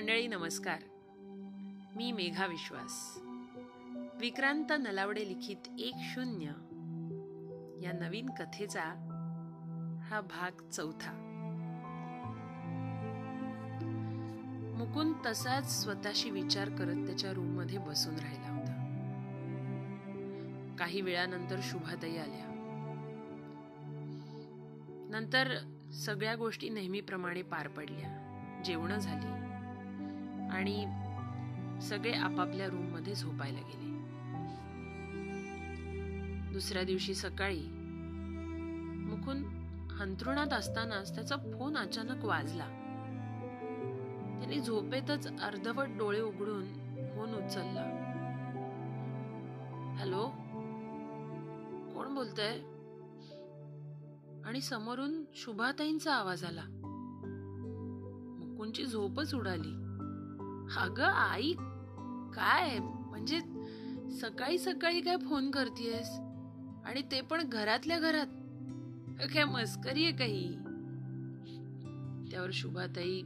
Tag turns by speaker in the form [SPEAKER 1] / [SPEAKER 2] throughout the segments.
[SPEAKER 1] मंडळी नमस्कार. मी मेघा विश्वास. विक्रांत नलावडे लिखित एक शून्य या नवीन कथेचा हा भाग चौथा. मुकुंद तसाच स्वतःशी विचार करत त्याच्या रूममध्ये बसून राहिला होता. काही वेळानंतर शुभाताई आल्या. नंतर सगळ्या गोष्टी नेहमीप्रमाणे पार पडल्या. जेवणं झाली. आणि सगळे आपापल्या रूममध्ये झोपायला गेले. दुसऱ्या दिवशी सकाळी मुकुंद हंतरुणात असतानाच त्याचा फोन अचानक वाजला. त्याने झोपेतच अर्धवट डोळे उघडून फोन उचलला. हॅलो? कोण बोलतय? आणि समोरून शुभाताईंचा आवाज आला. मुकुंदची झोपच उडाली. अगं आई काय? म्हणजे सकाळी सकाळी काय फोन करतेयस? आणि ते पण घरातल्या घरात. काय मस्करी आहे काही? त्यावर शुभाताई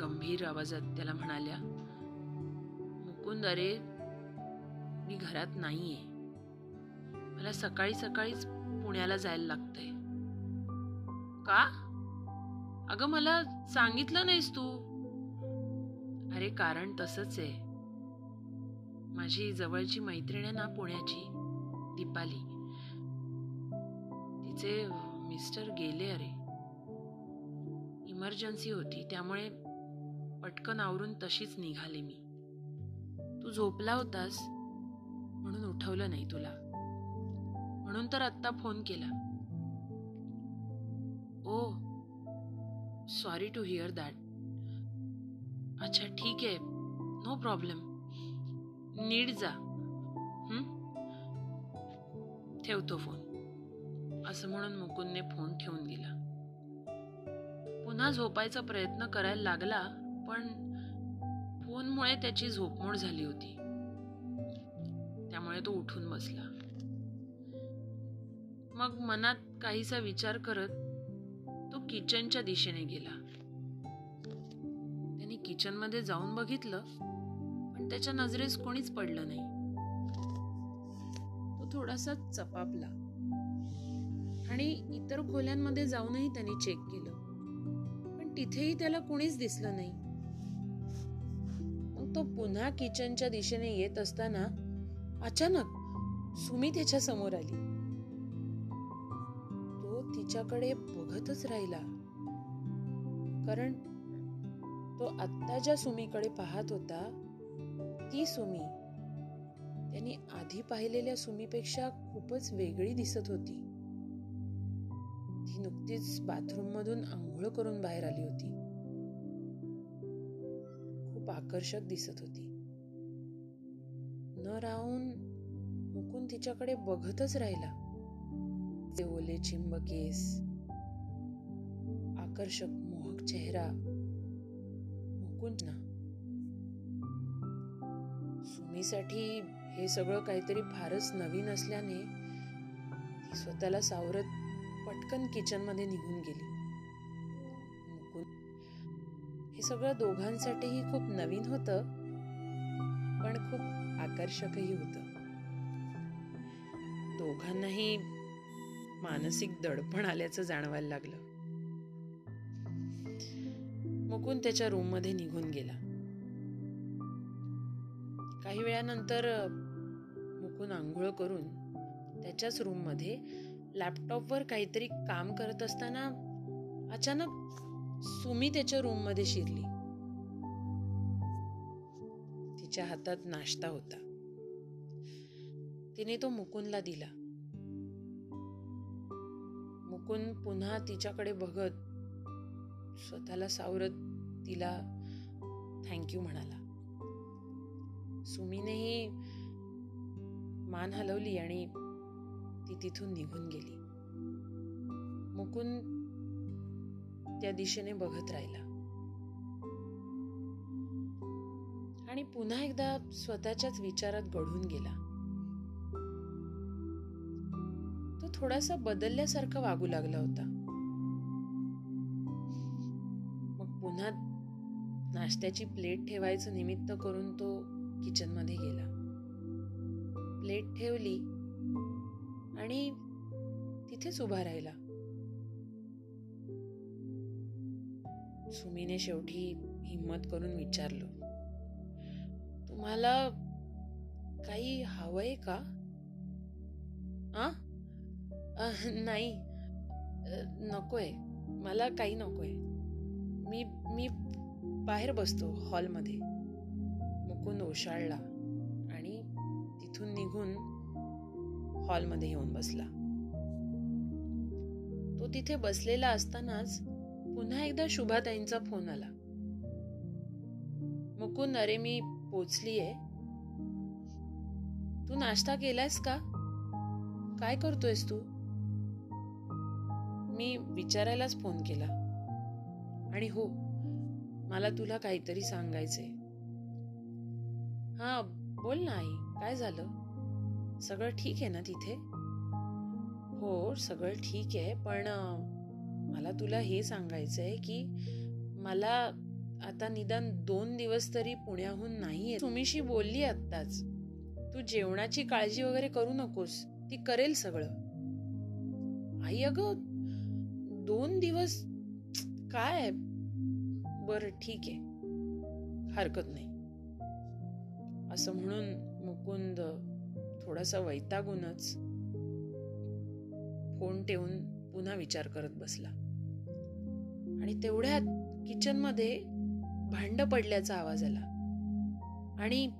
[SPEAKER 1] गंभीर आवाजात त्याला म्हणाल्या मुकुंद अरे मी घरात नाहीये. मला सकाळी सकाळीच पुण्याला जायला लागतंय. का? अगं मला सांगितलं नाहीस तू. अरे कारण तसंच आहे. माझी जवळची मैत्रीण आहे ना पुण्याची दीपाली. तिचे मिस्टर गेले अरे. इमर्जन्सी होती त्यामुळे पटकन आवरून तशीच निघाले मी. तू झोपला होतास म्हणून उठवलं नाही तुला. म्हणून तर आत्ता फोन केला. Oh sorry to hear that अच्छा ठीक आहे. नो प्रॉब्लेम नीट जा. ठेवतो फोन असं म्हणून मुकुंदने फोन ठेवून दिला. पुन्हा झोपायचा प्रयत्न करायला लागला पण फोनमुळे त्याची झोपमोड झाली होती. त्यामुळे तो उठून बसला. मग मनात काहीसा विचार करत तो किचनच्या दिशेने गेला. किचनमध्ये जाऊन बघितलं पण त्याच्या नजरेस कोणीच पडलं नाही. तो थोडासा चपापला आणि इतर खोल्यांमध्ये जाऊनही त्याने चेक केलं. पण तिथेही त्याला कोणीच दिसलं नाही. मग तो पुन्हा किचनच्या दिशेने येत असताना अचानक सुमी त्याच्यासमोर आली. तो तिच्याकडे बघतच राहिला. कारण तो आत्ता ज्या सुमीकडे पाहत होता ती सुमी त्यांनी आधी पाहिलेल्या सुमीपेक्षा खूपच वेगळी दिसत होती. ती नुकतीच बाथरूम मधून आंघोळ करून बाहेर आली होती. खूप आकर्षक दिसत होती. न राहून मुकून तिच्याकडे बघतच राहिला. ते ओले चिंब केस आकर्षक मोहक चेहरा ना. सुमीसाठी हे सगळं काहीतरी फारच नवीन असल्याने ती स्वतःला सावरत पटकन किचनमध्ये निघून गेली. हे सगळं दोघांसाठीही खूप नवीन होतं पण खूप आकर्षकही होत. दोघांनाही मानसिक दडपण आल्याचं जाणवायला लागलं. मुकुंद त्याच्या रूममध्ये निघून गेला. काही वेळानंतर मुकुंद आंघोळ करून त्याच्याच रूममध्ये लॅपटॉपवर काहीतरी काम करत असताना अचानक सुमी त्याच्या रूममध्ये शिरली. तिच्या हातात नाश्ता होता. तिने तो मुकुंदला दिला. मुकुंद पुन्हा तिच्याकडे बघत स्वतःला सावरत तिला थँक्यू म्हणाला. सुमीनेही मान हलवली आणि ती तिथून निघून गेली. मुकुंद त्या दिशेने बघत राहिला. आणि पुन्हा एकदा स्वतःच्याच विचारात गढून गेला. तो थोडासा बदलल्यासारखा वागू लागला होता. पुन्हा नाश्त्याची प्लेट ठेवायचं निमित्त करून तो किचनमध्ये गेला. प्लेट ठेवली आणि तिथेच उभा राहिला. सुमीने शेवटी हिम्मत करून विचारलं तुम्हाला काही हवंय का? आ? नाही. नकोय. मला काही नकोय. मी मी बाहेर बसतो हॉलमध्ये. मुकुंद ओशाळला आणि तिथून निघून हॉलमध्ये येऊन बसला. तो तिथे बसलेला असतानाच पुन्हा एकदा शुभाताईंचा फोन आला. मुकुंद अरे मी पोचलीये. तू नाश्ता केलायस का? काय करतोयस तू? मी विचारायलाच फोन केला. आणि हो मला तुला काहीतरी सांगायचंय. हा बोल ना आई काय झालं? सगळं ठीक आहे ना तिथे? हो सगळं ठीक आहे पण मला तुला हे सांगायचंय की मला आता निदान दोन दिवस तरी पुण्याहून नाही तुम्हीशी बोलली आत्ताच. तू जेवणाची काळजी वगैरे करू नकोस ती करेल सगळं. आई अगं दोन दिवस काय बर ठीक आहे. हरकत नाही. असं म्हणून मुकुंद थोडासा वैतागूनच फोन ठेवून पुन्हा विचार करत बसला. आणि तेवढ्यात किचनमध्ये भांड पडल्याचा आवाज आला. आणि